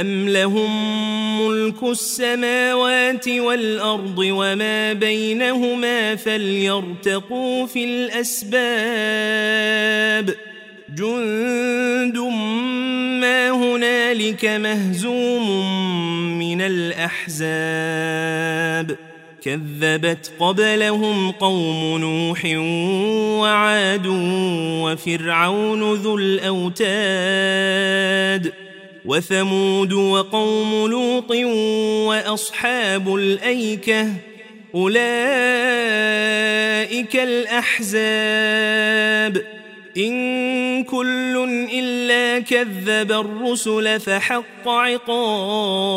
أم لهم ملك السماوات والأرض وما بينهما فليرتقوا في الأسباب جند ما هنالك مهزوم من الأحزاب كذبت قبلهم قوم نوح وعاد وفرعون ذو الأوتاد وثمود وقوم لوط وأصحاب الأيكة أولئك الأحزاب. إن كل إلا كذب الرسل فحق عقاب.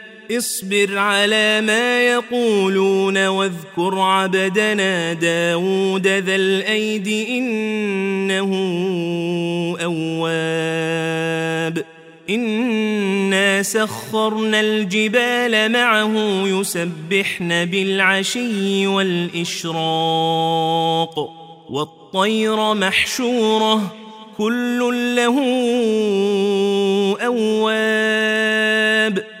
اصبر على ما يقولون واذكر عبدنا داود ذا الأيد إنه أواب. إنا سخرنا الجبال معه يسبحن بالعشي والإشراق. والطير محشورة كل له أواب.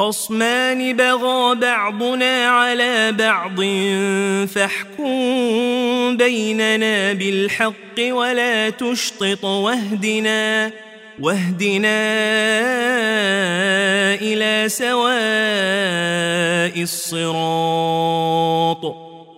خصمان بغى بعضنا على بعض فاحكم بيننا بالحق ولا تشطط واهدنا واهدنا إلى سواء الصراط.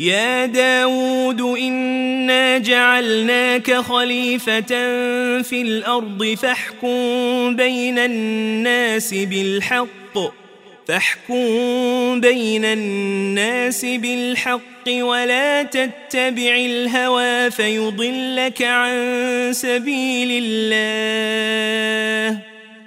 يا داود إنا جعلناك خليفة في الأرض فاحكم بين الناس بالحق فاحكم بين الناس بالحق ولا تتبع الهوى فيضلك عن سبيل الله.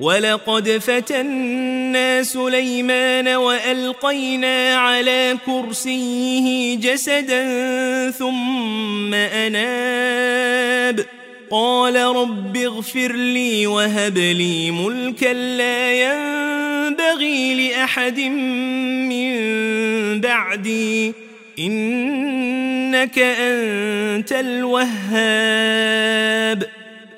ولقد فتنا سليمان وألقينا على كرسيه جسدا ثم أناب. قال رب اغفر لي وهب لي ملكا لا ينبغي لأحد من بعدي. إنك أنت الوهاب.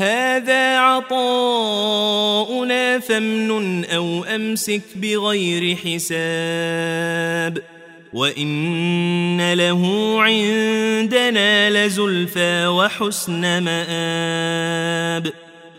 هذا عطاؤنا فامنن أو أمسك بغير حساب وإن له عندنا لزلفى وحسن مآب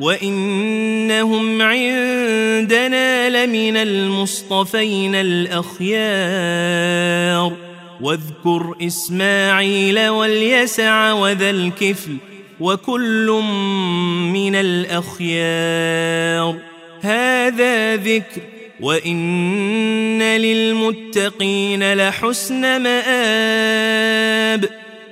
وإنهم عندنا لمن المصطفين الأخيار واذكر إسماعيل واليسع وذا الكفل وكل من الأخيار هذا ذكر وإن للمتقين لحسن مآب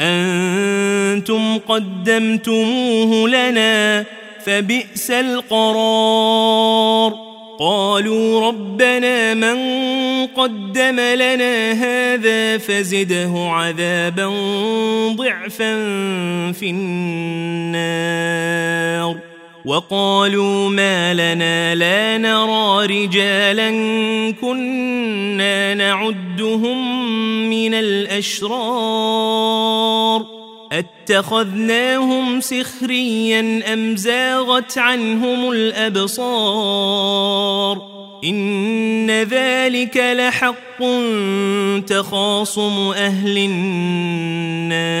أنتم قدمتموه لنا فبئس القرار. قالوا ربنا من قدم لنا هذا فزده عذابا ضعفا في النار. وقالوا ما لنا لا نرى رجالا كنا نعدهم من الأشرار. أتخذناهم سخريا أم زاغت عنهم الأبصار؟ إن ذلك لحق تخاصم أهل النار.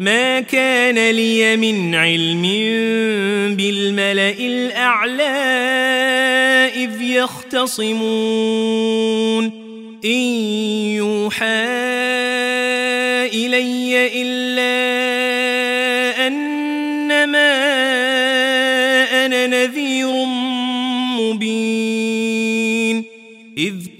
ما كان لي من علم بالملأ الأعلى إذ يختصمون. إن يوحى إلي إلا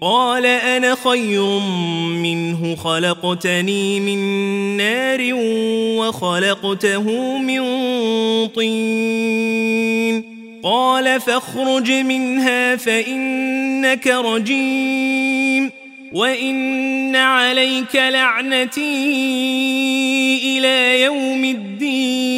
قال أنا خير منه خلقتني من نار وخلقته من طين. قال فاخرج منها فإنك رجيم وإن عليك لعنتي إلى يوم الدين.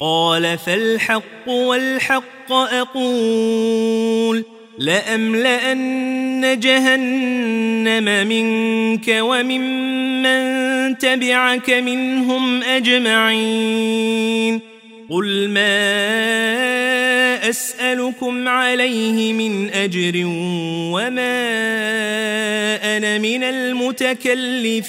قال فالحق والحق أقول لأملأن جهنم منك وممن تبعك منهم أجمعين قل ما أسألكم عليه من أجر وما أنا من المتكلفين